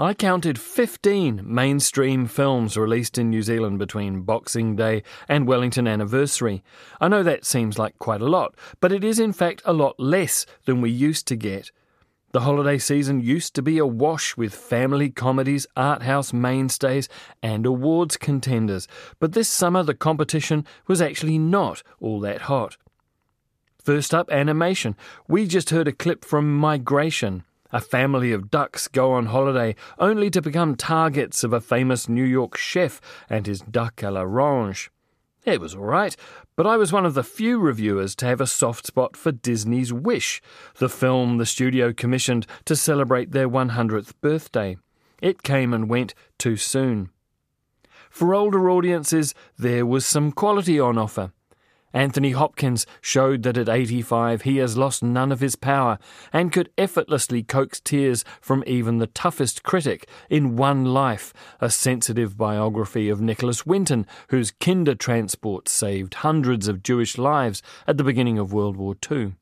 I counted 15 mainstream films released in New Zealand between Boxing Day and Wellington Anniversary. I know that seems like quite a lot, but it is in fact a lot less than we used to get. The holiday season used to be awash with family comedies, art house mainstays, and awards contenders, but this summer the competition was actually not all that hot. First up, animation. We just heard a clip from Migration. A family of ducks go on holiday only to become targets of a famous New York chef and his duck à l'orange. It was all right, but I was one of the few reviewers to have a soft spot for Disney's Wish, the film the studio commissioned to celebrate their 100th birthday. It came and went too soon. For older audiences, there was some quality on offer. Anthony Hopkins showed that at 85 he has lost none of his power and could effortlessly coax tears from even the toughest critic in One Life, a sensitive biography of Nicholas Winton, whose Kindertransport saved hundreds of Jewish lives at the beginning of World War II.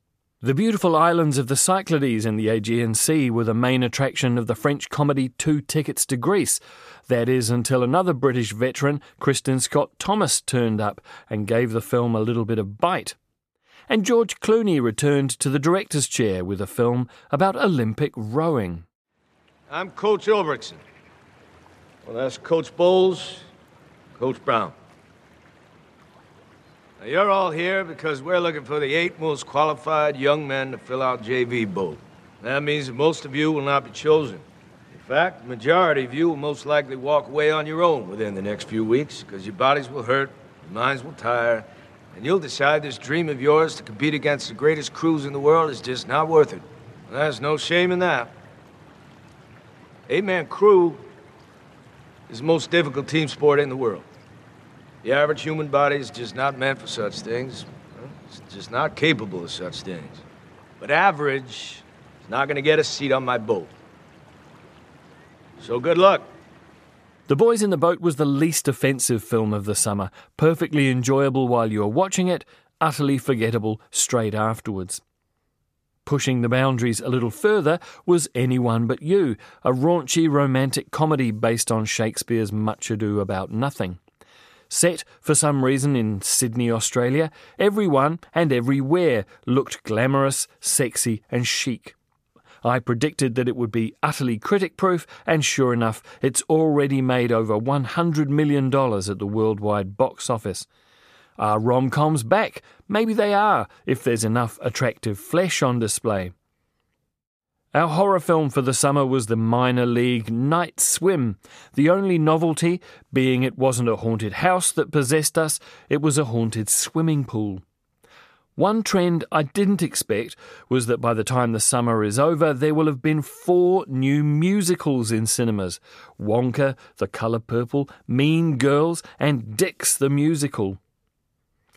The beautiful islands of the Cyclades in the Aegean Sea were the main attraction of the French comedy Two Tickets to Greece. That is, until another British veteran, Kristin Scott Thomas, turned up and gave the film a little bit of bite. And George Clooney returned to the director's chair with a film about Olympic rowing. I'm Coach Ulbrickson. Well, that's Coach Bolles, Coach Brown. Now, you're all here because we're looking for the eight most qualified young men to fill out JV boat. That means that most of you will not be chosen. In fact, the majority of you will most likely walk away on your own within the next few weeks because your bodies will hurt, your minds will tire, and you'll decide this dream of yours to compete against the greatest crews in the world is just not worth it. And there's no shame in that. Eight-man crew is the most difficult team sport in the world. The average human body is just not meant for such things. It's just not capable of such things. But average is not going to get a seat on my boat. So good luck. The Boys in the Boat was the least offensive film of the summer, perfectly enjoyable while you were watching it, utterly forgettable straight afterwards. Pushing the boundaries a little further was Anyone But You, a raunchy romantic comedy based on Shakespeare's Much Ado About Nothing. Set for some reason in Sydney, Australia, everyone and everywhere looked glamorous, sexy, and chic. I predicted that it would be utterly critic proof, and sure enough, it's already made over $100 million at the worldwide box office. Are rom coms back? Maybe they are, if there's enough attractive flesh on display. Our horror film for the summer was the minor league Night Swim, the only novelty being it wasn't a haunted house that possessed us, it was a haunted swimming pool. One trend I didn't expect was that by the time the summer is over, there will have been four new musicals in cinemas Wonka, The Colour Purple, Mean Girls, and Dicks the Musical.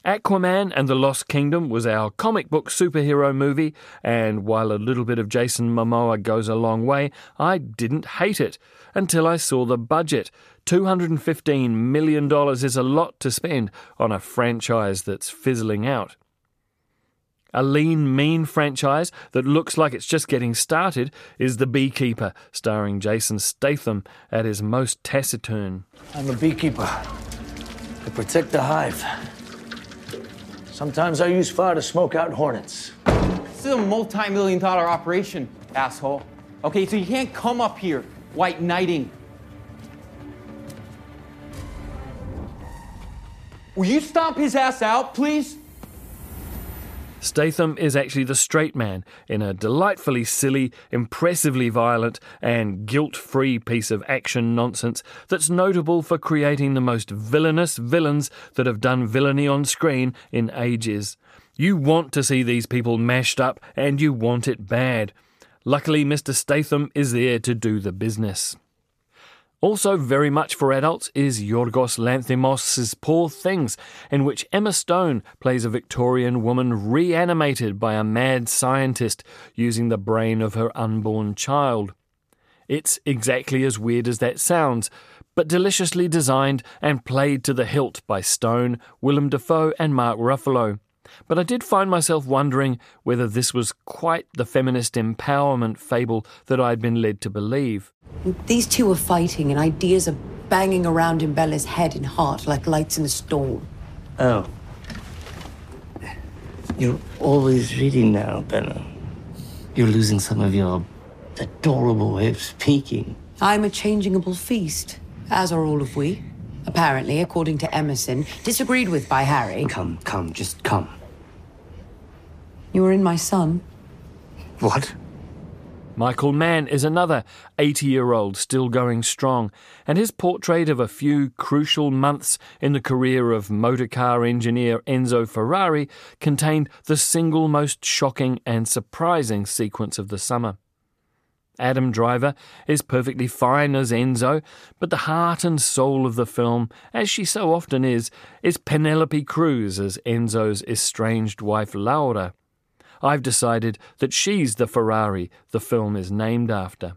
Aquaman and the Lost Kingdom was our comic book superhero movie, and while a little bit of Jason Momoa goes a long way, I didn't hate it until I saw the budget. $215 million is a lot to spend on a franchise that's fizzling out. A lean, mean franchise that looks like it's just getting started is The Beekeeper, starring Jason Statham at his most taciturn. I'm a beekeeper. I protect the hive. Sometimes I use fire to smoke out hornets. This is a multi million dollar operation, asshole. Okay, so you can't come up here white knighting. Will you stomp his ass out, please? Statham is actually the straight man in a delightfully silly, impressively violent, and guilt free piece of action nonsense that's notable for creating the most villainous villains that have done villainy on screen in ages. You want to see these people mashed up, and you want it bad. Luckily, Mr. Statham is there to do the business. Also, very much for adults is Yorgos Lanthimos' Poor Things, in which Emma Stone plays a Victorian woman reanimated by a mad scientist using the brain of her unborn child. It's exactly as weird as that sounds, but deliciously designed and played to the hilt by Stone, Willem Dafoe, and Mark Ruffalo. But I did find myself wondering whether this was quite the feminist empowerment fable that I'd been led to believe. These two are fighting, and ideas are banging around in Bella's head and heart like lights in a storm. Oh. You're always reading now, Bella. You're losing some of your adorable way of speaking. I'm a changeable feast, as are all of we. Apparently, according to Emerson, disagreed with by Harry. Come, come, just come. You were in my son. What? Michael Mann is another 80 year old still going strong, and his portrait of a few crucial months in the career of motorcar engineer Enzo Ferrari contained the single most shocking and surprising sequence of the summer. Adam Driver is perfectly fine as Enzo, but the heart and soul of the film, as she so often is, is Penelope Cruz as Enzo's estranged wife Laura. I've decided that she's the Ferrari the film is named after.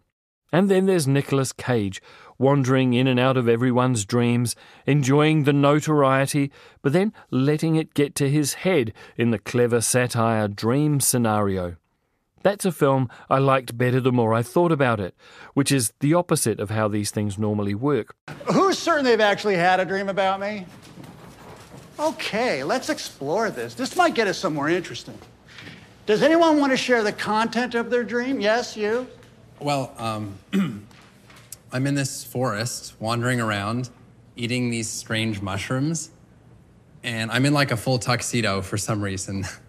And then there's Nicolas Cage, wandering in and out of everyone's dreams, enjoying the notoriety, but then letting it get to his head in the clever satire dream scenario. That's a film I liked better the more I thought about it, which is the opposite of how these things normally work. Who's certain they've actually had a dream about me? Okay, let's explore this. This might get us somewhere interesting. Does anyone want to share the content of their dream? Yes, you? Well, um, I'm in this forest, wandering around, eating these strange mushrooms, and I'm in like a full tuxedo for some reason.